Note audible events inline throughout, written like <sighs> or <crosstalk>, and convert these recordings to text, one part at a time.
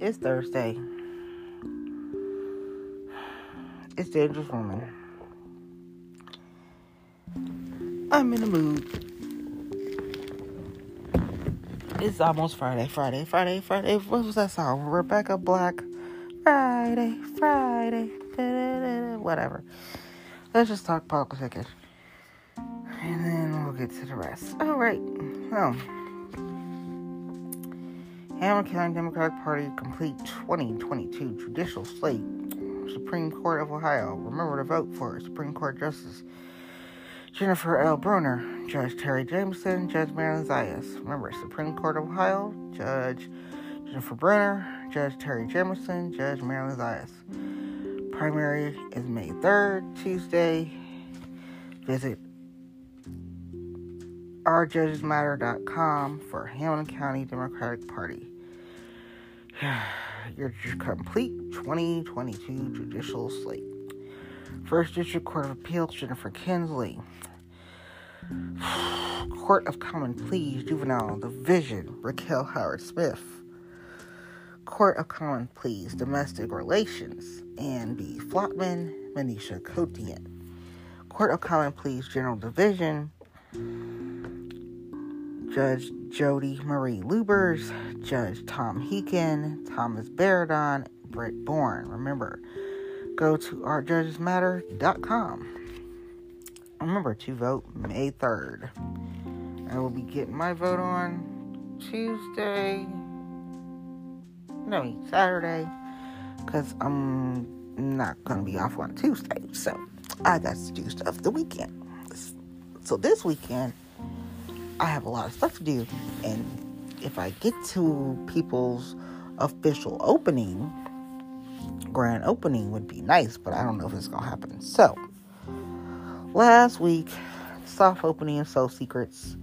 It's Thursday. It's Dangerous Woman. I'm in the mood. It's almost Friday, Friday, Friday, Friday. What was that song? Rebecca Black. Friday, Friday. Whatever. Let's just talk politics. And then we'll get to the rest. All right. Oh. Hamilton County Democratic Party complete 2022 judicial slate. Supreme Court of Ohio. Remember to vote for Supreme Court Justice Jennifer L. Brunner, Judge Terri Jamison, Judge Marilyn Zayas. Remember, Supreme Court of Ohio, Judge Jennifer Brunner, Judge Terri Jamison, Judge Marilyn Zayas. Primary is May 3rd, Tuesday. Visit ourjudgesmatter.com for Hamilton County Democratic Party. <sighs> Your complete 2022 judicial slate. First District Court of Appeals, Jennifer Kinsley. <sighs> Court of Common Pleas, Juvenile Division, Raquel Howard Smith. Court of Common Pleas, Domestic Relations, Ann B. Flottman, Manisha Kotian. Court of Common Pleas, General Division, Judge Jody Marie Luebbers, Judge Tom Heekin, Thomas Baradon, Britt Bourne. Remember, go to ourjudgesmatter.com. Remember to vote May 3rd. I will be getting my vote on Tuesday. No, Saturday. Because I'm not going to be off on Tuesday. So I got to do stuff the weekend. So this weekend, I have a lot of stuff to do. And if I get to people's official opening, grand opening would be nice, but I don't know if it's going to happen. So, last week, soft opening of Soul Secrets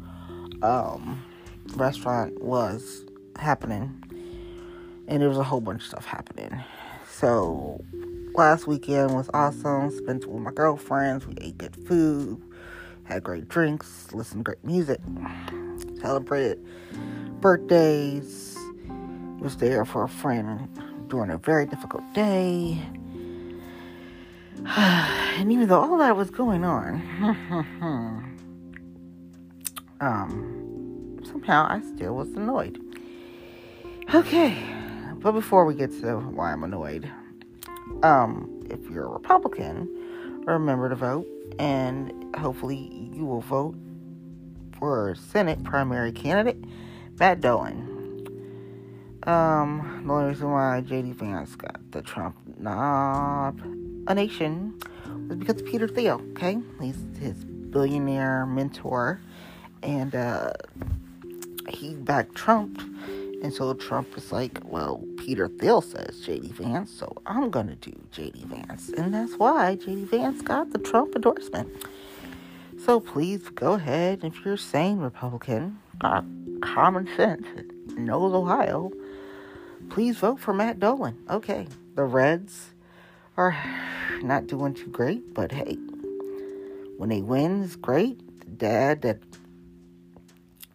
um, restaurant was happening, and there was a whole bunch of stuff happening. So, last weekend was awesome. Spent with my girlfriends. We ate good food, had great drinks, listened to great music, celebrated birthdays. Was there for a friend during a very difficult day. <sighs> and even though all that was going on, <laughs> um, somehow I still was annoyed. Okay, but before we get to why I'm annoyed, um, if you're a Republican, remember to vote, and hopefully you will vote for Senate primary candidate Matt Dolan. Um, the only reason why JD Vance got the Trump nomination was because Peter Thiel, okay? He's his billionaire mentor, and uh, he backed Trump. And so Trump was like, well, Peter Thiel says JD Vance, so I'm going to do JD Vance. And that's why JD Vance got the Trump endorsement. So please go ahead. If you're a sane Republican, got common sense, knows Ohio, please vote for Matt Dolan. Okay, the Reds are not doing too great, but hey, when they win, it's great. The dad that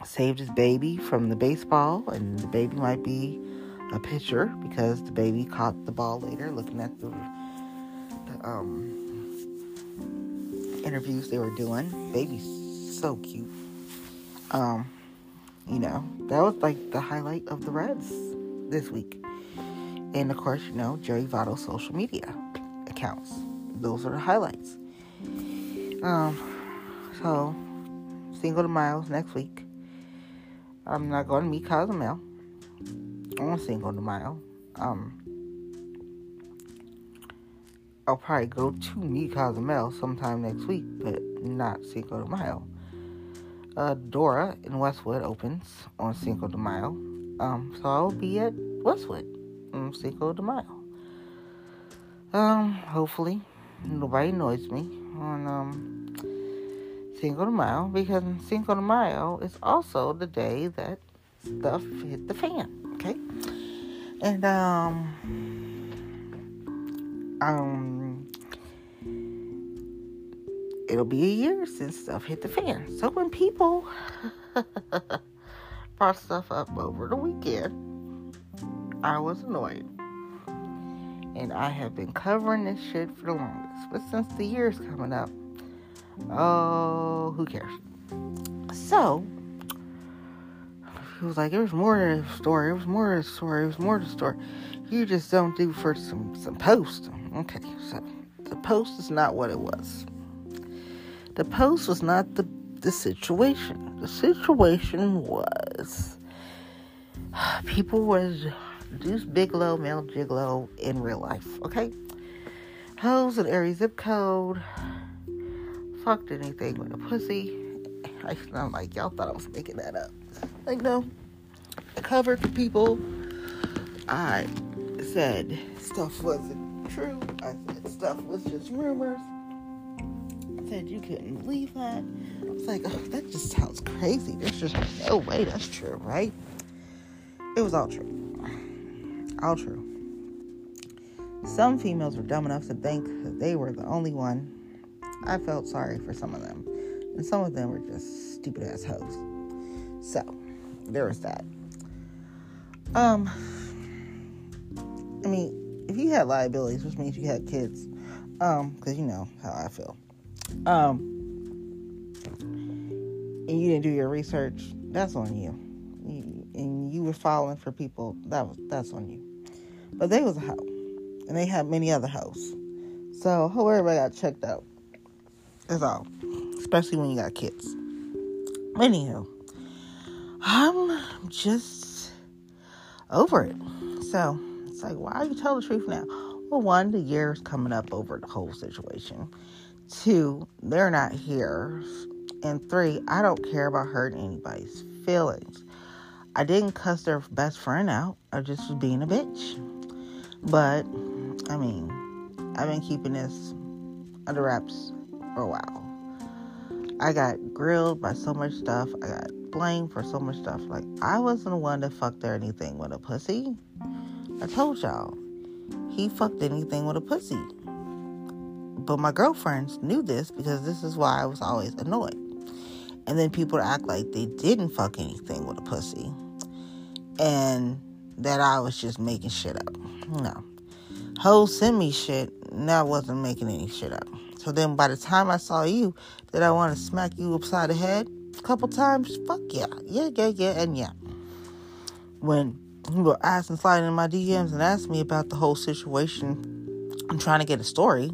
saved his baby from the baseball, and the baby might be a pitcher because the baby caught the ball later, looking at the, the um, interviews they were doing. Baby's so cute. Um, you know, that was like the highlight of the Reds this week. And of course, you know, Joey Votto's social media accounts. Those are the highlights. Um, so, single to miles next week. I'm not going to meet Cozumel on Cinco de Mayo. Um, I'll probably go to meet Cozumel sometime next week, but not Cinco de Mayo. Uh, Dora in Westwood opens on Cinco de Mayo. Um, so I'll be at Westwood on Cinco de Mayo. Um, hopefully nobody annoys me on um Cinco de Mayo because Cinco de Mayo is also the day that stuff hit the fan. Okay, and um um it'll be a year since stuff hit the fan. So when people <laughs> brought stuff up over the weekend, I was annoyed. And I have been covering this shit for the longest. But since the year's coming up, oh, who cares? So, he was like, it was more to the story. It was more to the story. It was more to the story. You just don't do for some some post." Okay, so the post is not what it was. The post was not the the situation. The situation was <sighs> people was Deuce Bigalow, Male Gigolo in real life. Okay, hoes in every zip code. Fucked anything with a pussy. I, I'm like, y'all thought I was making that up. Like, no. I covered for people. I said stuff wasn't true. I said stuff was just rumors. I said you couldn't believe that. I was like, oh, that just sounds crazy. There's just no way that's true, right? It was all true. All true. Some females were dumb enough to think that they were the only one. I felt sorry for some of them. And some of them were just stupid ass hoes. So, there was that. Um, I mean, if you had liabilities, which means you had kids, um, because you know how I feel, um, and you didn't do your research, that's on you. and you were following for people, that was that's on you. But they was a hoe, and they had many other hoes. So, hope everybody got checked out. That's all, especially when you got kids. Anywho, I'm just over it. So like, why are you tell the truth now? Well, one, the year is coming up over the whole situation. Two, they're not here. And three, I don't care about hurting anybody's feelings. I didn't cuss their best friend out. I just was being a bitch. But, I mean, I've been keeping this under wraps for a while. I got grilled by so much stuff. I got blamed for so much stuff. Like, I wasn't the one that fucked or anything with a pussy. I told y'all, he fucked anything with a pussy. But my girlfriends knew this because this is why I was always annoyed. And then people act like they didn't fuck anything with a pussy. And that I was just making shit up. No. Hoes send me shit, and I wasn't making any shit up. So then by the time I saw you, did I want to smack you upside the head a couple times? Fuck yeah. Yeah, yeah, yeah, and yeah. When were asking, sliding in my DMs and asked me about the whole situation, I'm trying to get a story.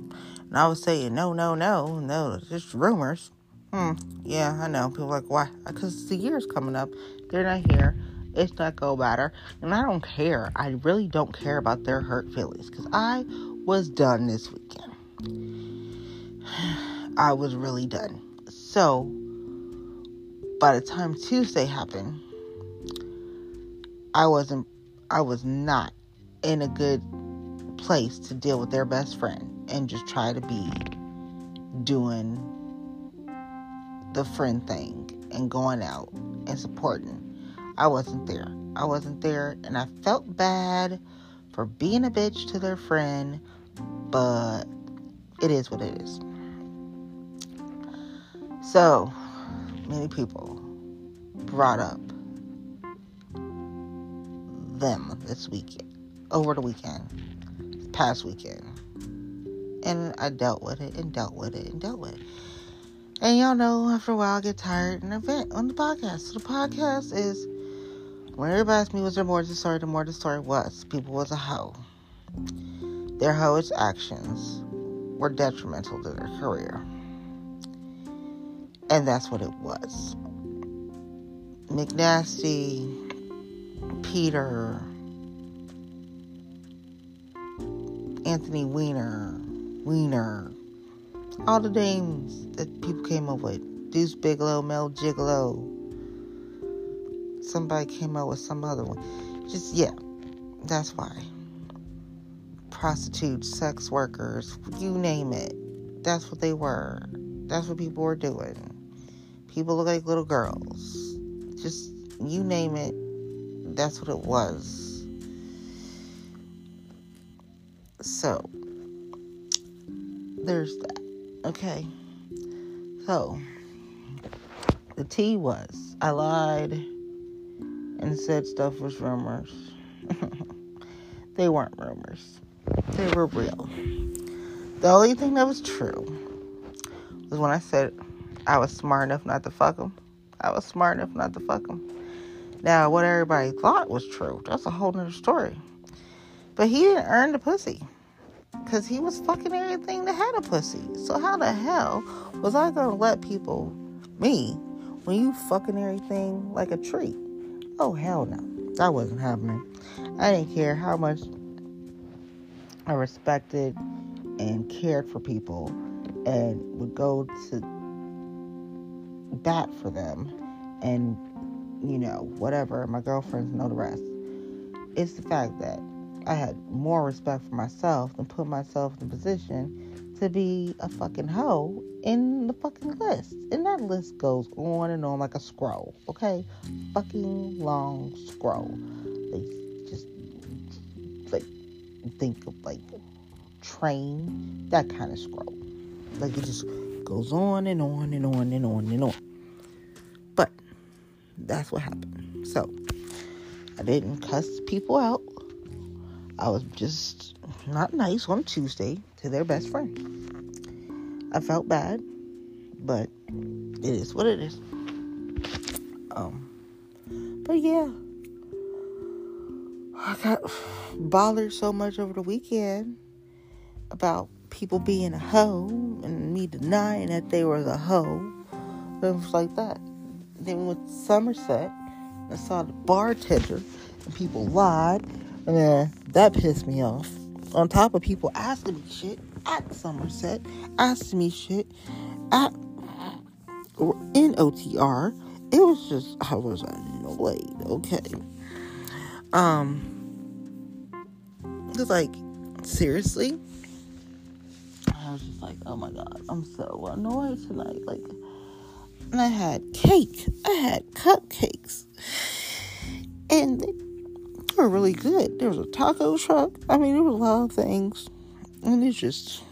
And I was saying, no, no, no, no, just rumors. Hmm, yeah, I know. People like, why? Because the year's coming up. They're not here. It's not go better. And I don't care. I really don't care about their hurt feelings. Because I was done this weekend. <sighs> I was really done. So, by the time Tuesday happened, I wasn't, I was not in a good place to deal with their best friend and just try to be doing the friend thing and going out and supporting. I wasn't there. I wasn't there, and I felt bad for being a bitch to their friend, but it is what it is. So, many people brought up them this weekend, over the weekend, past weekend. And I dealt with it and dealt with it and dealt with it. And y'all know after a while I get tired and I vent on the podcast. So the podcast is when everybody asked me was there more to the story, the more the story was. People was a hoe. Their hoish actions were detrimental to their career. And that's what it was. McNasty, Peter, Anthony Weiner, Weiner, all the names that people came up with. Deuce Bigalow, Male Gigolo. Somebody came up with some other one. Just, yeah, that's why. Prostitutes, sex workers, you name it. That's what they were. That's what people were doing. People look like little girls. Just you name it, that's what it was. So, there's that. Okay. So, the T was I lied and said stuff was rumors. <laughs> they weren't rumors. They were real. The only thing that was true was when I said I was smart enough not to fuck him. I was smart enough not to fuck him. Now, what everybody thought was true, that's a whole nother story. But he didn't earn the pussy. Because he was fucking everything that had a pussy. So how the hell was I going to let people, me, when you fucking everything like a tree? Oh, hell no. That wasn't happening. I didn't care how much I respected and cared for people and would go to bat for them and, you know, whatever. My girlfriends know the rest. It's the fact that I had more respect for myself than put myself in a position to be a fucking hoe in the fucking list. And that list goes on and on like a scroll, okay? Fucking long scroll. They just like think of like train, that kind of scroll. Like it just goes on and on and on and on and on. That's what happened. So I didn't cuss people out. I was just not nice on Tuesday to their best friend. I felt bad, but it is what it is. Um, but yeah, I got bothered so much over the weekend about people being a hoe and me denying that they were the hoe. Was like that. Then we with Somerset, I saw the bartender and people lied and then that pissed me off. On top of people asking me shit at Somerset, asking me shit at or in OTR, it was just I was annoyed. Okay, um, it's like seriously. I was just like, oh my god, I'm so annoyed tonight. Like, and I had cake, I had cupcakes, and they were really good. There was a taco truck. I mean, there was a lot of things. And it's just,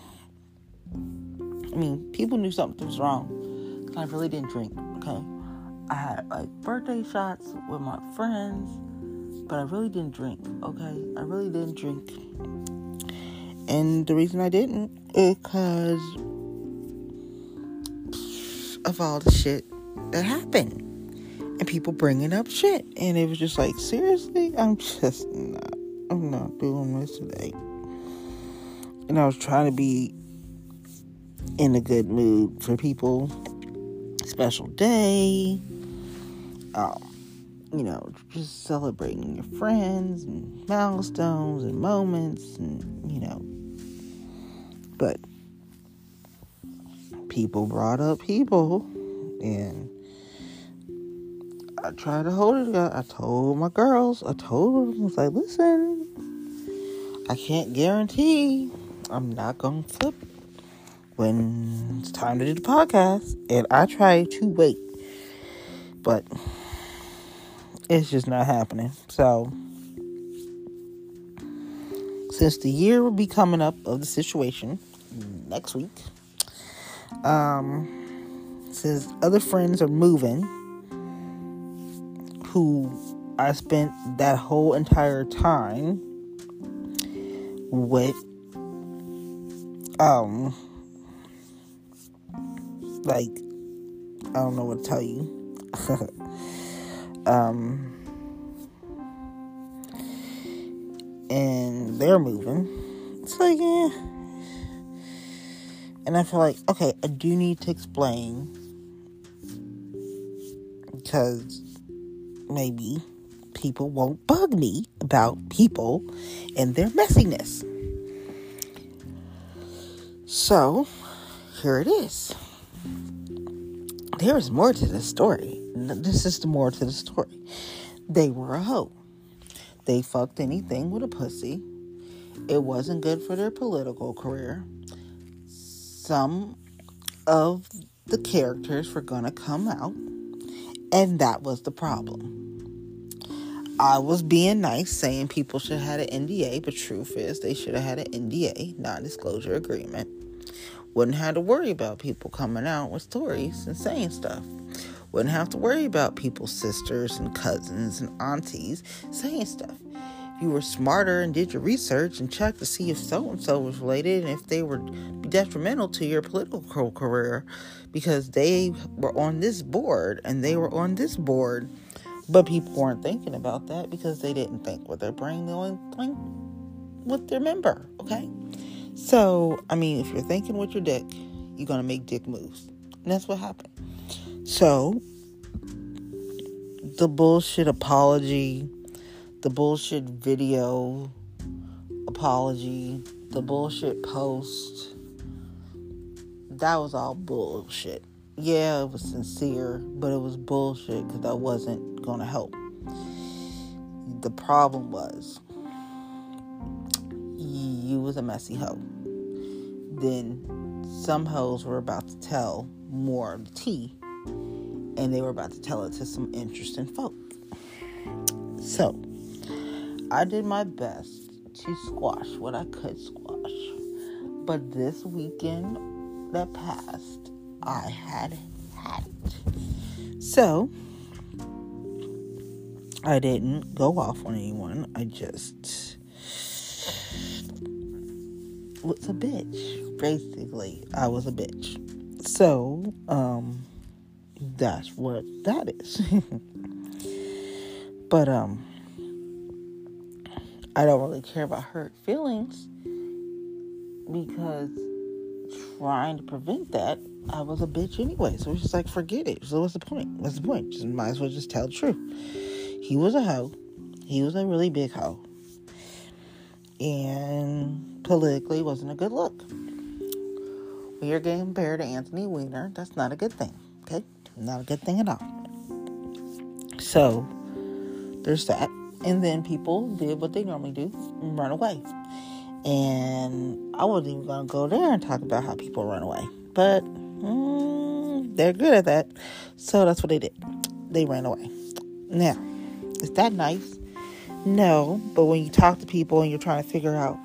I mean, people knew something was wrong. I really didn't drink, okay? I had like birthday shots with my friends, but I really didn't drink, okay? I really didn't drink. And the reason I didn't is because of all the shit that happened and people bringing up shit. And it was just like, seriously? I'm just not, I'm not doing this today. And I was trying to be in a good mood for people. Special day. Um, you know, just celebrating your friends and milestones and moments and, you know. But people brought up people and I tried to hold it. I told my girls, I told them, I was like, listen, I can't guarantee I'm not going to flip when it's time to do the podcast. And I try to wait, but it's just not happening. So, since the year will be coming up of the situation next week, um, says other friends are moving, who I spent that whole entire time with um like I don't know what to tell you. <laughs> um and they're moving. It's like yeah. And I feel like okay, I do need to explain because maybe people won't bug me about people and their messiness. So, here it is. There is more to the story. This is the more to the story. They were a hoe. They fucked anything with a pussy. It wasn't good for their political career. Some of the characters were gonna come out and that was the problem. I was being nice, saying people should have had an NDA, but truth is they should have had an NDA, non-disclosure agreement. Wouldn't have to worry about people coming out with stories and saying stuff. Wouldn't have to worry about people's sisters and cousins and aunties saying stuff. You were smarter and did your research and checked to see if so and so was related and if they were detrimental to your political career because they were on this board and they were on this board. But people weren't thinking about that because they didn't think with their brain, they only think with their member, okay? So, I mean, if you're thinking with your dick, you're going to make dick moves. And that's what happened. So, the bullshit apology, the bullshit video apology, the bullshit post, that was all bullshit. Yeah, it was sincere, but it was bullshit because that wasn't going to help. The problem was you was a messy hoe. Then some hoes were about to tell more of the tea, and they were about to tell it to some interesting folk. So, I did my best to squash what I could squash. But this weekend that passed, I had had it. So, I didn't go off on anyone. I just was a bitch. Basically, I was a bitch. So, um, that's what that is. <laughs> but, um, I don't really care about hurt feelings because trying to prevent that, I was a bitch anyway. So it's just like, forget it. So what's the point? What's the point? Just might as well just tell the truth. He was a hoe. He was a really big hoe. And politically wasn't a good look. When you're getting compared to Anthony Weiner, that's not a good thing. Okay? Not a good thing at all. So there's that. And then people did what they normally do run away. And I wasn't even going to go there and talk about how people run away. But mm, they're good at that. So that's what they did. They ran away. Now, is that nice? No. But when you talk to people and you're trying to figure out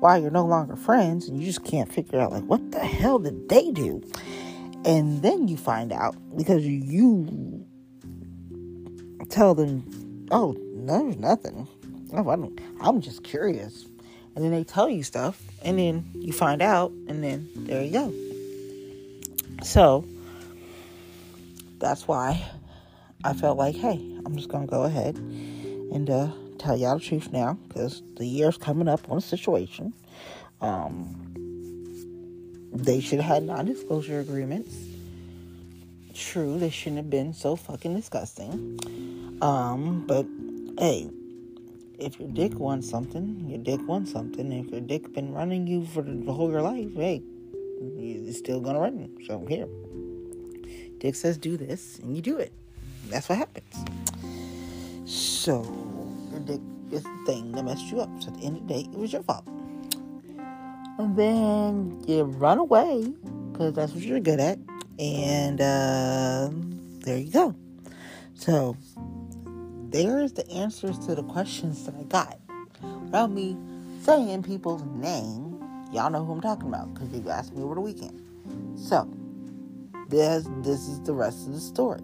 why you're no longer friends and you just can't figure out, like, what the hell did they do? And then you find out because you tell them, oh, there's nothing. I'm just curious. And then they tell you stuff and then you find out and then there you go. So that's why i felt like hey i'm just gonna go ahead and uh, tell y'all the truth now because the year's coming up on a situation. Um, they should have had non-disclosure agreements. True they shouldn't have been so fucking disgusting. Um, but hey if your dick wants something, your dick wants something. If your dick been running you for the whole your life, hey, it's still gonna run. So here, dick says do this, and you do it. That's what happens. So your dick is the thing that messed you up. So at the end of the day, it was your fault. And then you run away because that's what you're good at, and uh, there you go. So there's the answers to the questions that I got. Without me saying people's name, y'all know who I'm talking about because you asked me over the weekend. So, this this is the rest of the story.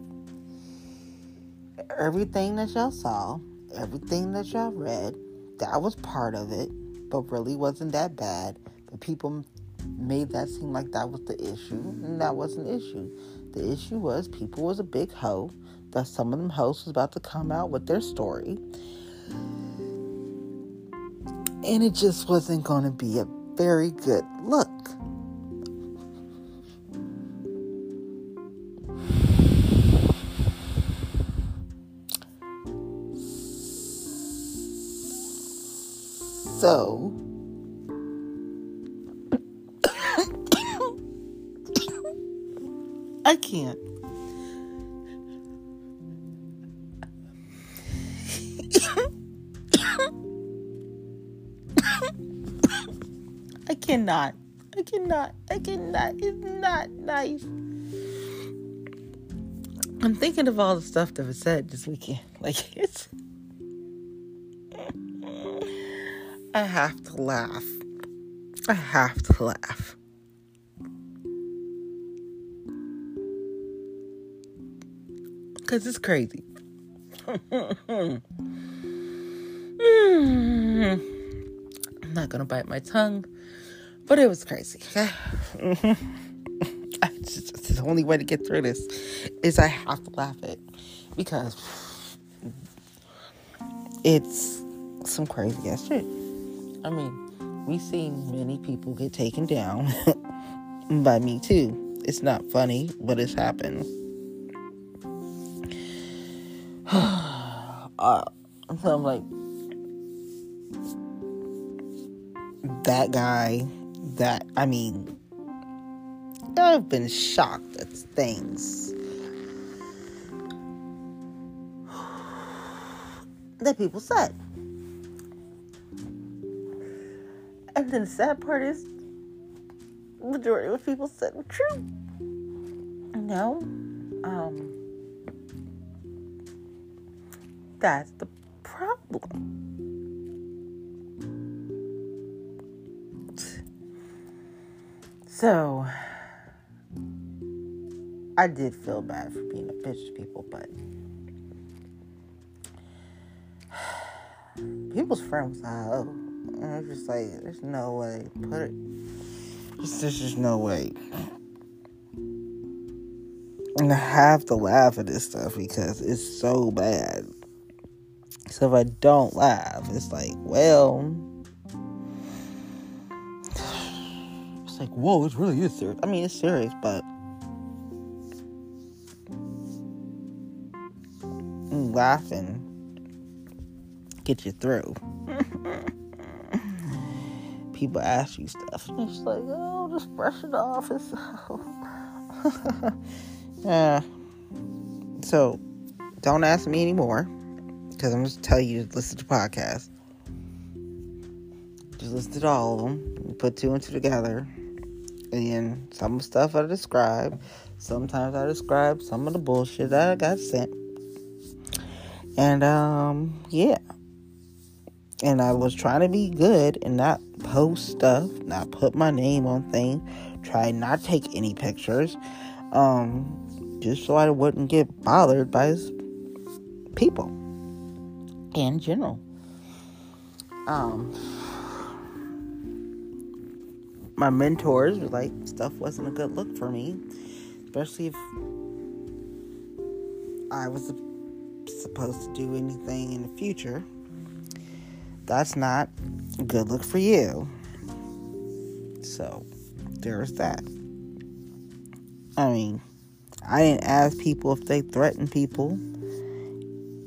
Everything that y'all saw, everything that y'all read, that was part of it, but really wasn't that bad. But people made that seem like that was the issue, and that wasn't the issue. The issue was people was a big hoe that some of them hosts was about to come out with their story. And it just wasn't going to be a very good look. So, Can't. I cannot. I cannot. I cannot. It's not nice. I'm thinking of all the stuff that was said this weekend. <laughs> Like it's I have to laugh. I have to laugh. Cause it's crazy. I'm not gonna bite my tongue, but it was crazy. <laughs> Just, the only way to get through this is I have to laugh it because it's some crazy ass shit. I mean, we've seen many people get taken down <laughs> by me too. It's not funny, but it's happened. Uh, so I'm like, that guy, that, I mean, I've been shocked at things that people said. And then the sad part is, majority of what people said were true. No, um, that's the problem. So, I did feel bad for being a bitch to people, but people's friends like, oh, and I'm just like, there's no way. Put it. Just, there's just no way. And I have to laugh at this stuff because it's so bad. So if I don't laugh, it's like, well, it's like, whoa, it really is serious. I mean, it's serious, but laughing get you through. <laughs> People ask you stuff, and it's like, oh, just brush it off. It's <laughs> yeah. So, don't ask me anymore, because I'm just tell you to listen to podcasts. Just listen to all of them. Put two and two together, and some stuff I describe. Sometimes I describe some of the bullshit that I got sent and um, yeah. And I was trying to be good and not post stuff, not put my name on things, try not take any pictures, um, just so I wouldn't get bothered by people in general. Um, my mentors were like, stuff wasn't a good look for me, especially if I was supposed to do anything in the future, that's not a good look for you. So, there's that. I mean, I didn't ask people if they threaten people.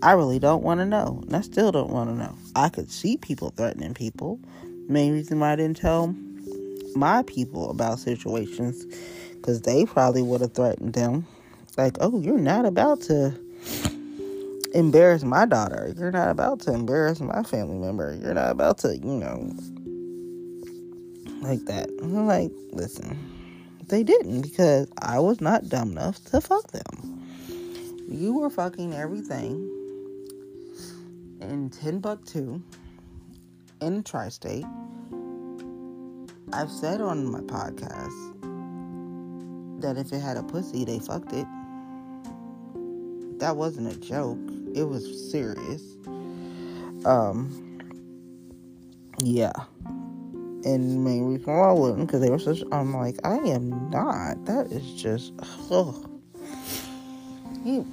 I really don't want to know. And I still don't want to know. I could see people threatening people. Main reason why I didn't tell my people about situations because they probably would have threatened them. Like, oh, you're not about to embarrass my daughter. You're not about to embarrass my family member. You're not about to, you know, like that. I'm like, listen, they didn't because I was not dumb enough to fuck them. You were fucking everything in Timbuktu, in tri state. I've said on my podcast that if it had a pussy, they fucked it. That wasn't a joke it was serious. Um, yeah. And main reason why I because they were such. I'm like, I am not. That is just. Ugh.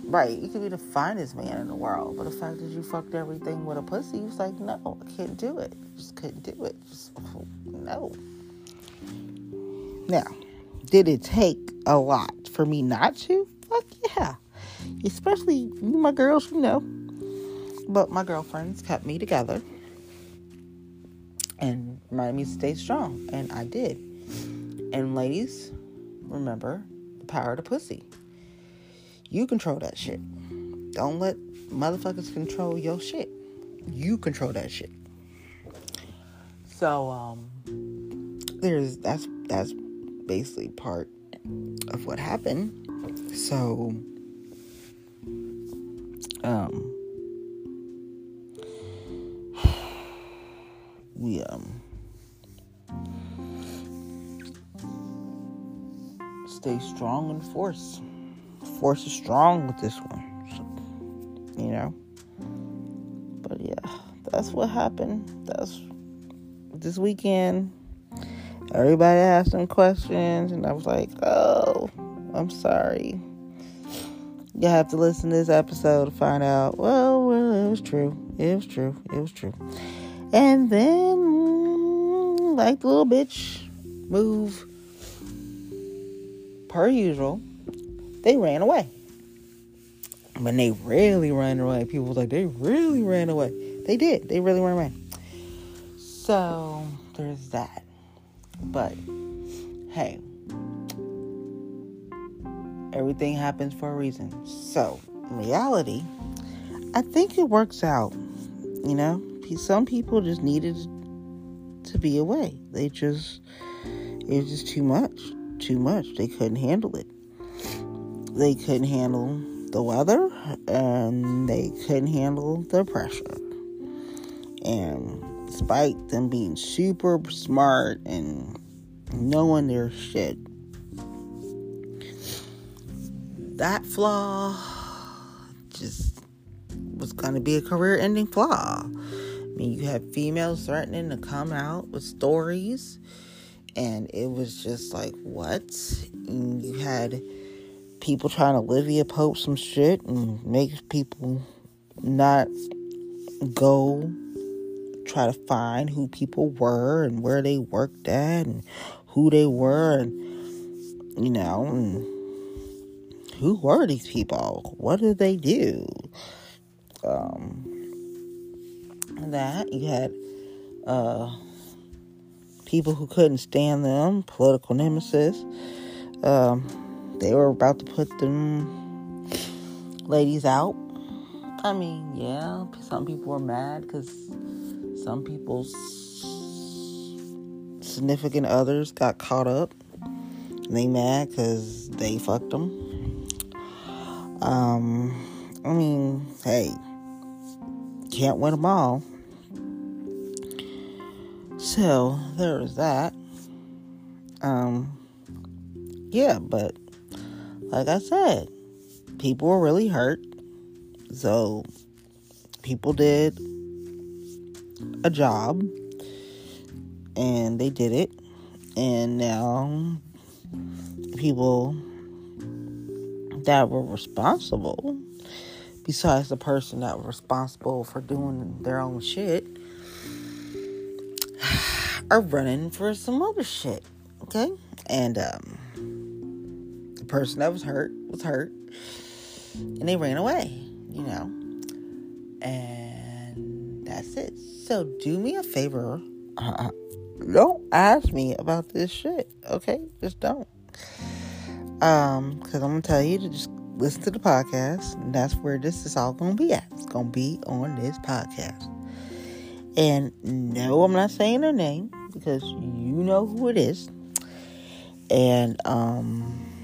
Right, you could be the finest man in the world, but the fact that you fucked everything with a pussy, you was like, no, I can't do it. Just couldn't do it. Just, no. Now, did it take a lot for me not to? Fuck yeah especially my girls, you know. But my girlfriends kept me together and reminded me to stay strong, and I did. And ladies, remember the power of the pussy. You control that shit. Don't let motherfuckers control your shit. You control that shit. So um there's that's that's basically part of what happened. So um <sighs> we um stay strong and force force is strong with this one so, you know but yeah that's what happened. That's this weekend. Everybody asked some questions, and I was like, oh, I'm sorry. You have to listen to this episode to find out. Well, well, it was true. It was true. It was true. And then, like the little bitch move, per usual, they ran away. When they really ran away, people was like, they really ran away. They did. They really ran away. So there's that. But hey, everything happens for a reason. So, in reality, I think it works out. You know, some people just needed to be away. They just, it was just too much. Too much. They couldn't handle it. They couldn't handle the weather and they couldn't handle the pressure. And despite them being super smart and knowing their shit, that flaw just was going to be a career ending flaw. I mean, you had females threatening to come out with stories, and it was just like, what? And you had people trying to Olivia Pope some shit and make people not go try to find who people were and where they worked at and who they were and you know and who were these people? What did they do? Um that you had uh people who couldn't stand them political nemesis um they were about to put them ladies out i mean yeah some people were mad because some people's significant others got caught up. They mad because they fucked them. Um, I mean, hey, can't win them all. So there's that. Um, yeah, but like I said, people were really hurt. So people did a job and they did it and now people that were responsible besides the person that was responsible for doing their own shit <sighs> are running for some other shit okay and um person that was hurt was hurt and they ran away you know and that's it so do me a favor. Uh, don't ask me about this shit. Okay? Just don't. Um, because I'm gonna tell you to just listen to the podcast, and that's where this is all gonna be at. It's gonna be on this podcast. And no, I'm not saying her name because you know who it is. And um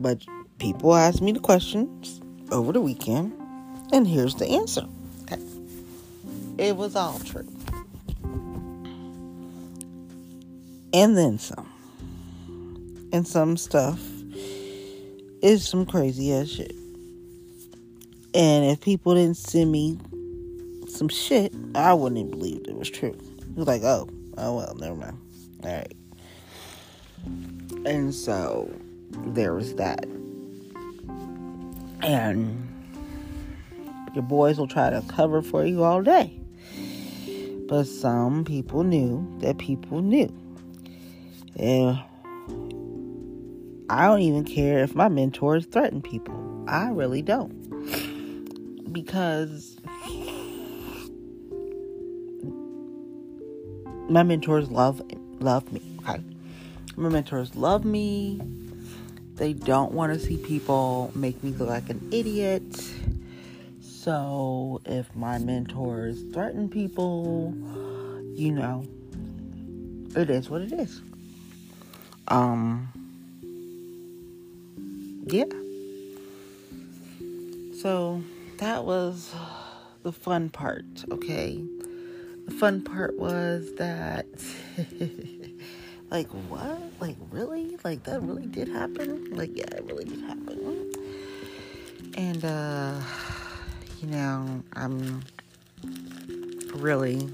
but people asked me the questions over the weekend, and here's the answer. It was all true. And then some. And some stuff is some crazy ass shit. And if people didn't send me some shit, I wouldn't even believe it was true. It was like, oh, oh well, never mind. All right. And so there was that. And your boys will try to cover for you all day. But some people knew that people knew. And I don't even care if my mentors threaten people. I really don't. Because my mentors love love me. Okay. My mentors love me. They don't want to see people make me look like an idiot. So if my mentors threaten people, you know, it is what it is. Um, yeah. So that was the fun part, okay? The fun part was that, <laughs> like, what? Like, really? Like, that really did happen? Like, yeah, it really did happen. And, uh, you know, I'm really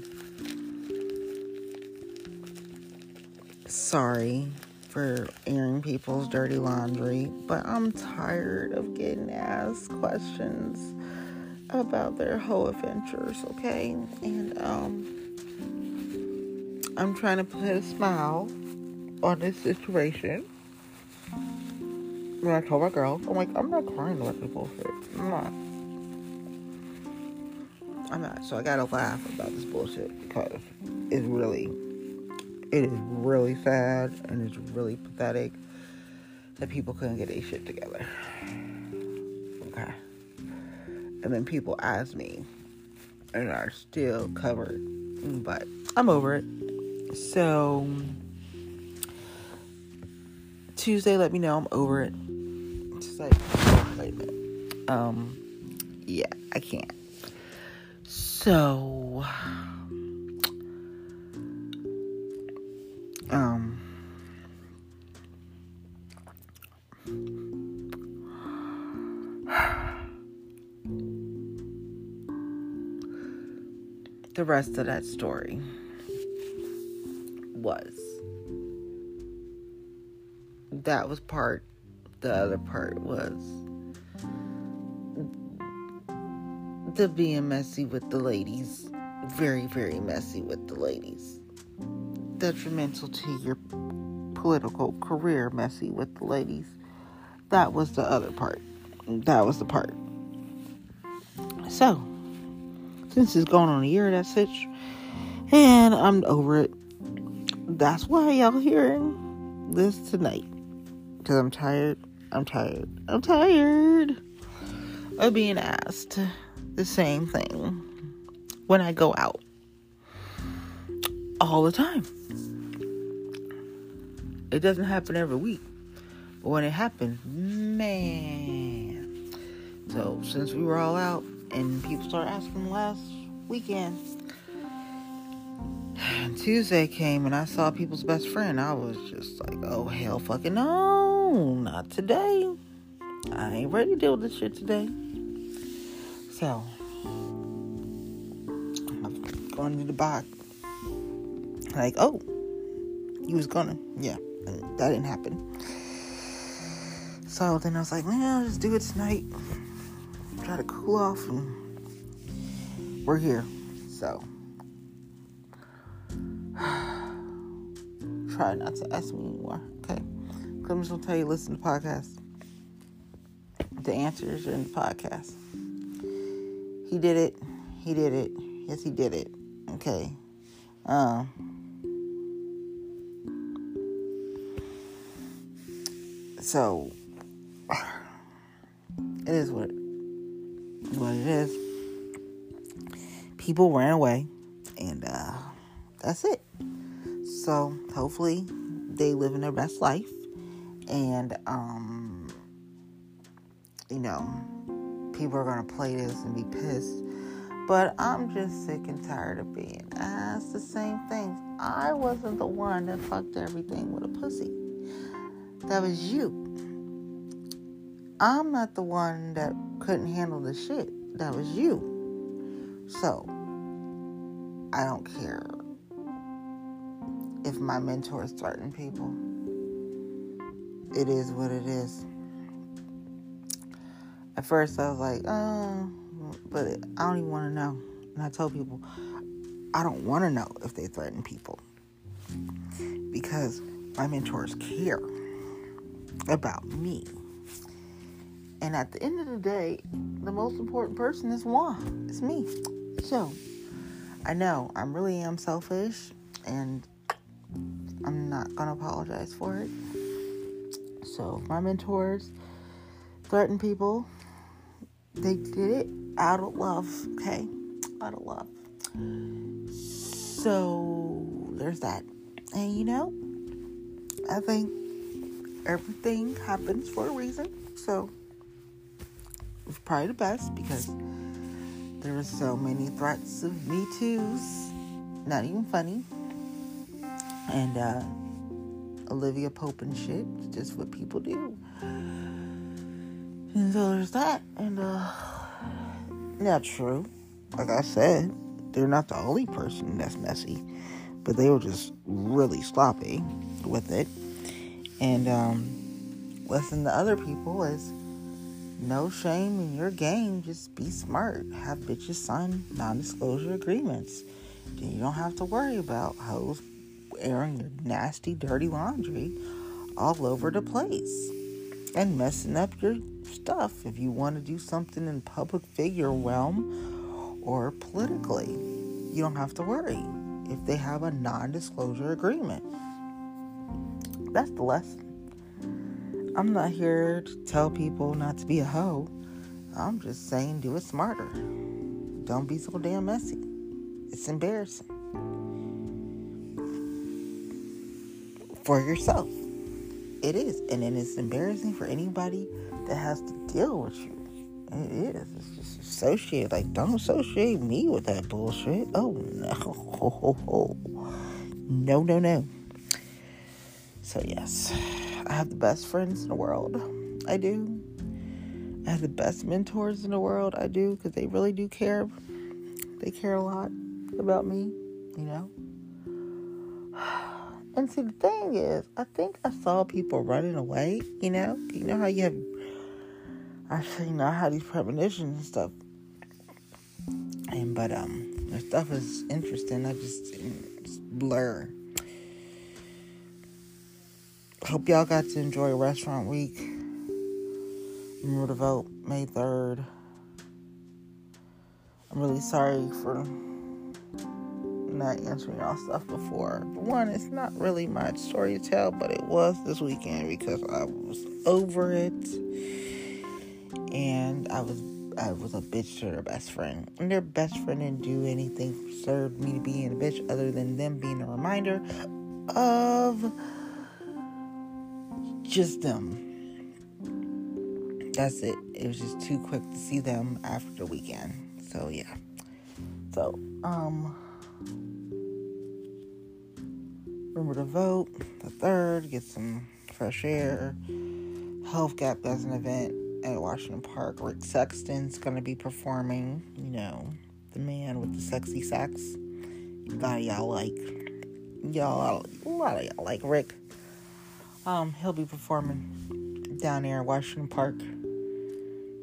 sorry for airing people's dirty laundry, but I'm tired of getting asked questions about their whole adventures, okay? And um I'm trying to put a smile on this situation. When I told my girl, I'm like, I'm not crying about this bullshit. I'm not. I'm not. So I gotta laugh about this bullshit because it's really, it is really sad and it's really pathetic that people couldn't get their shit together. Okay. And then people ask me and are still covered, but I'm over it. So Tuesday, let me know I'm over it. Just like, wait a minute. Um, yeah, I can't. So, um, <sighs> the rest of that story that was part the other part was the being messy with the ladies. Very very messy with the ladies. Detrimental to your political career messy with the ladies. That was the other part. That was the part. So since it's going on a year that sitch and i'm over it. That's why y'all hearing this tonight because I'm tired. I'm tired. I'm tired of being asked the same thing when I go out all the time. It doesn't happen every week, but when it happens, man. So since we were all out and people started asking last weekend, <sighs> Tuesday came and I saw people's best friend. I was just like, oh hell fucking no, not today. I ain't ready to deal with this shit today. So I've gone to the box. Like, oh, he was gonna, yeah, that didn't happen. So then I was like, man, I'll just do it tonight. Try to cool off and we're here. So <sighs> try not to ask me anymore. I'm gonna tell you listen to podcasts. The answers are in the podcast. He did it. He did it. Yes, he did it. Okay. Um so <sighs> it is what what it is. People ran away and uh that's it. So hopefully they live in their best life and um you know people are gonna play this and be pissed. But i'm just sick and tired of being asked the same things. I wasn't the one that fucked everything with a pussy. That was you. I'm not the one that couldn't handle the shit. That was you. So i don't care if my mentor is threatening people. It is what it is. At first, I was like, oh, but I don't even want to know. And I told people, I don't want to know if they threaten people because my mentors care about me. And at the end of the day, the most important person is one. It's me. So I know I really am selfish and I'm not gonna apologize for it. So my mentors threaten people. They did it out of love, okay? Out of love. So there's that. And you know, I think everything happens for a reason. So it's probably the best because there were so many threats of me too's. Not even funny and uh, Olivia Pope and shit. It's just what people do. And so there's that. And uh, Not true. Like I said, they're not the only person that's messy, but they were just really sloppy with it. And um, listen to other people is no shame in your game. Just be smart. Have bitches sign non-disclosure agreements. Then you don't have to worry about hoes airing your nasty, dirty laundry all over the place and messing up your stuff if you want to do something in public figure realm or politically. You don't have to worry if they have a non disclosure agreement. That's the lesson. I'm not here to tell people not to be a hoe. I'm just saying do it smarter. Don't be so damn messy. It's embarrassing. For yourself. It is. And then it's embarrassing for anybody that has to deal with you. It is. It's just associated. Like, don't associate me with that bullshit. Oh, no. No, no, no. So, yes, I have the best friends in the world. I do. I have the best mentors in the world. I do because they really do care. They care a lot about me, you know. And see, the thing is, I think I saw people running away. You know, you know how you have. I Actually, you know, how these premonitions and stuff. And but um, the stuff is interesting. I just, just blur. Hope y'all got to enjoy restaurant week. Remember to vote May third. I'm really sorry for not answering y'all stuff before. One, it's not really my story to tell, but it was this weekend because I was over it, and I was I was a bitch to their best friend, and their best friend didn't do anything for serve me to being a bitch other than them being a reminder of just them. That's it. It was just too quick to see them after the weekend. So yeah. So um Remember to vote the third, get some fresh air. Health Gap does an event at Washington Park. Rick Sexton's gonna be performing, you know, the man with the sexy sax. Lot of y'all like y'all a lot of y'all like Rick. Um, he'll be performing down there in Washington Park.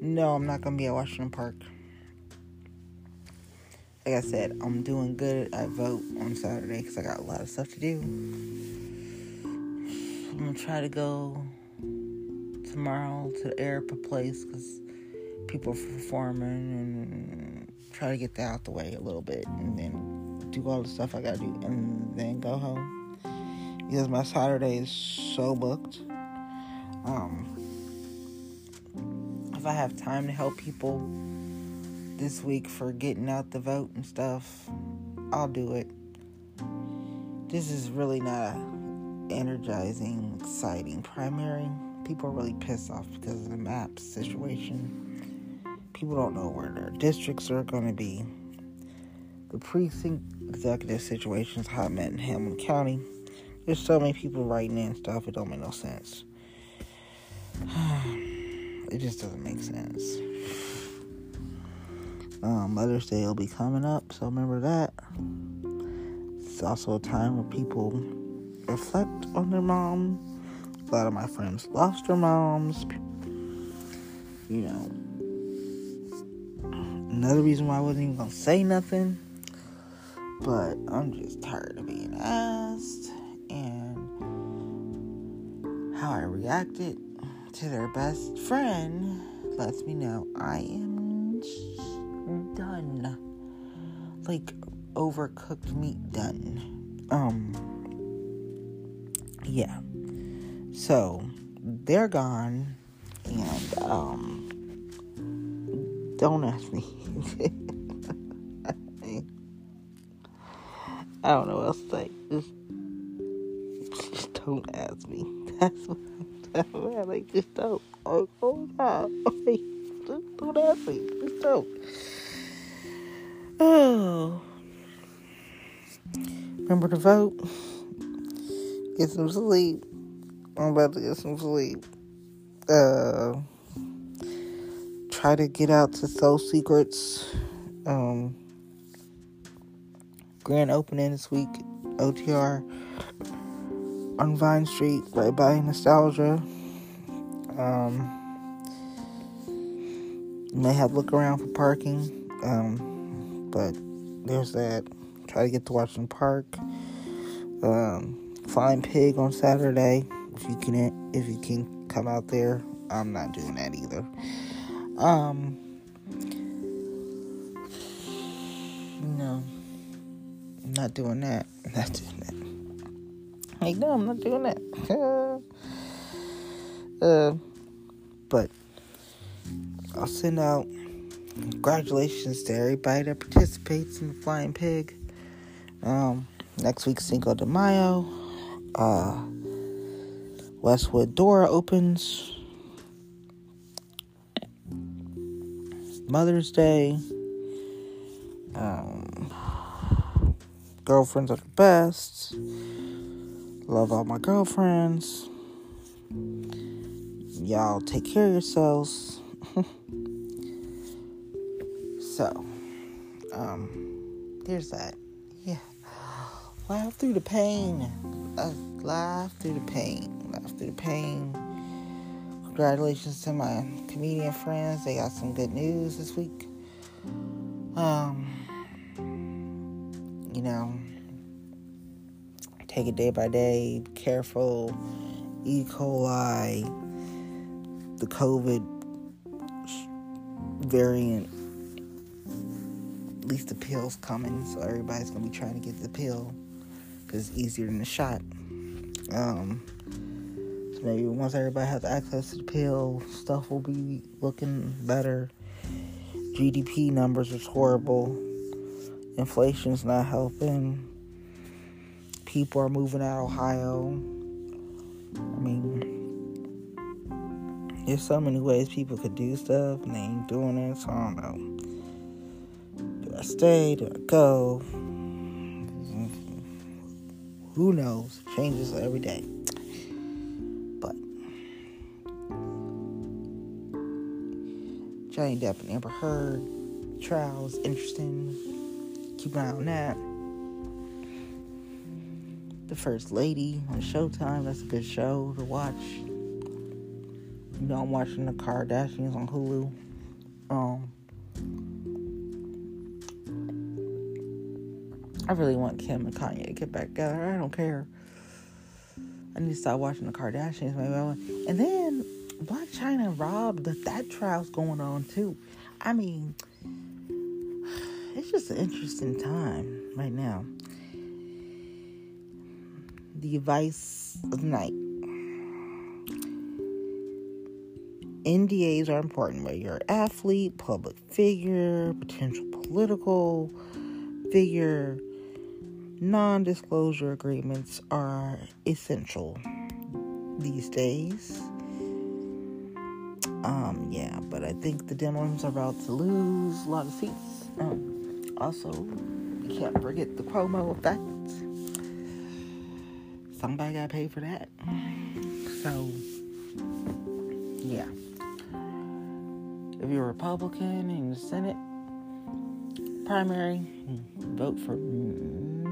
No, I'm not gonna be at Washington Park like I said, I'm doing good I vote on Saturday because I got a lot of stuff to do. I'm gonna try to go tomorrow to the Airpa place because people are performing and try to get that out the way a little bit and then do all the stuff I gotta do and then go home because my Saturday is so booked. Um, if I have time to help people this week for getting out the vote and stuff, I'll do it. This is really not a energizing, exciting primary. People are really pissed off because of the map situation. People don't know where their districts are going to be. The precinct executive situation is hot in Hamilton County. There's so many people writing in stuff, it don't make no sense. <sighs> it just doesn't make sense. Um, Mother's Day will be coming up, so remember that. It's also a time where people reflect on their mom. A lot of my friends lost their moms. You know, another reason why I wasn't even gonna say nothing, but I'm just tired of being asked and how I reacted to their best friend lets me know I am Like overcooked meat done. Um yeah. So they're gone and um don't ask me. <laughs> I don't know what else to say. Just, just don't ask me. <laughs> That's what I'm like. Just don't. Oh, oh God. <laughs> Just don't ask me. Just don't. Remember to vote. Get some sleep. I'm about to get some sleep. Uh, try to get out to Soul Secrets. Um, grand opening this week, OTR on Vine Street, right by Nostalgia. Um, may have look around for parking, um, but there's that. Try to get to Washington Park. Um, Flying Pig on Saturday. If you can, if you can come out there, I'm not doing that either. Um, no, I'm not doing that. <laughs> I'm not doing that. Like, no, I'm not doing that. <laughs> uh, but I'll send out congratulations to everybody that participates in the Flying Pig. Um, next week, Cinco de Mayo. Uh, Westwood Dora opens. Mother's Day. Um, girlfriends are the best. Love all my girlfriends. Y'all take care of yourselves. So, um, there's that. Yeah. Laugh through the pain. Uh, laugh through the pain. Laugh through the pain. Congratulations to my comedian friends. They got some good news this week. Um, you know, take it day by day. Be careful. E. coli, the COVID variant. At least the pill's coming, so everybody's gonna be trying to get the pill because it's easier than the shot. Um, so maybe once everybody has access to the pill, stuff will be looking better. GDP numbers is horrible. Inflation's not helping. People are moving out of Ohio. I mean, there's so many ways people could do stuff and they ain't doing it, so I don't know. Stay? Do I go? Who knows? Changes every day. But Johnny Depp and Amber Heard trial is interesting. Keep an eye on that. The First Lady on Showtime. That's a good show to watch. You know, I'm watching the Kardashians on Hulu. Really want Kim and Kanye to get back together. I don't care. I need to stop watching the Kardashians. Maybe I. And then Blac Chyna Rob, that, that trial's going on too. I mean, it's just an interesting time right now. The advice of the night. NDAs are important, whether you're an athlete, public figure, potential political figure. Non disclosure agreements are essential these days. Um, yeah, but I think the Dems are about to lose a lot of seats. Um, also, you can't forget the promo effect. Somebody got pay for that. So, yeah. If you're a Republican in the Senate primary, vote for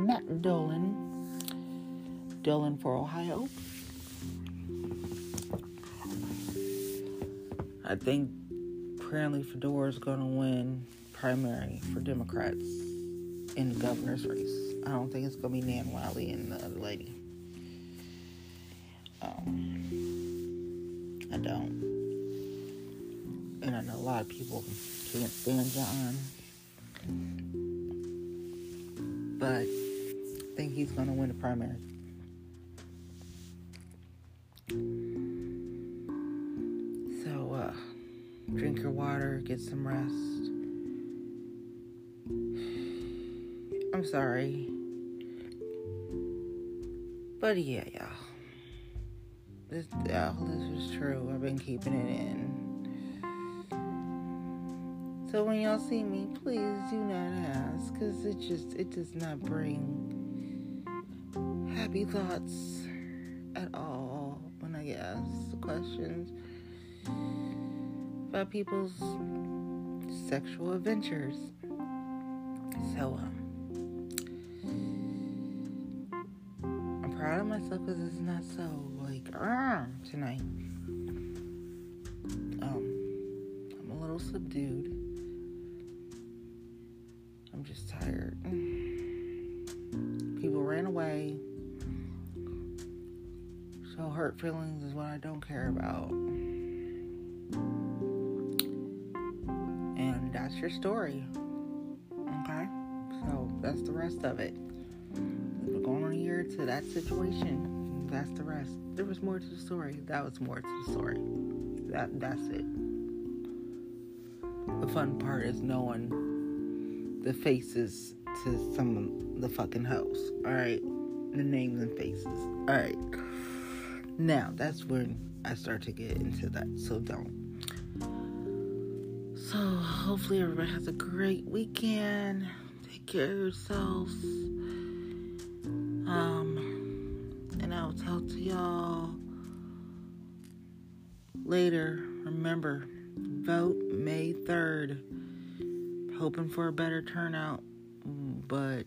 Matt Dolan. Dolan for Ohio. I think apparently Fedora is going to win primary for Democrats in the governor's race. I don't think it's going to be Nan Whaley and the other lady. Um, I don't. And I know a lot of people can't stand John. But think he's going to win the primary. So, uh, drink your water, get some rest. I'm sorry. But yeah, y'all. This, all this is true. I've been keeping it in. So when y'all see me, please do not ask, cause it just it does not bring happy thoughts at all when I get asked questions. about people's sexual adventures. So, um, I'm proud of myself because it's not so like uh, tonight. Um, I'm a little subdued. I'm just tired. People ran away. So hurt feelings is what I don't care about. And that's your story. Okay? So that's the rest of it. We're going on here to that situation. That's the rest. There was more to the story. That was more to the story. That that's it. The fun part is knowing the faces to some of the fucking hoes. Alright? The names and faces. Alright. Now that's when I start to get into that. So don't. So hopefully everybody has a great weekend. Take care of yourselves. Um, and I'll talk to y'all later. Remember, vote May 3rd. Hoping for a better turnout, but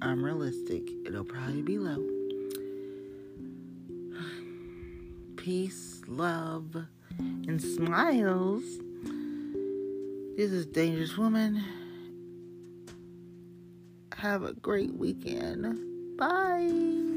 I'm realistic. It'll probably be low. Peace, love, and smiles. This is Dangerous Woman. Have a great weekend. Bye.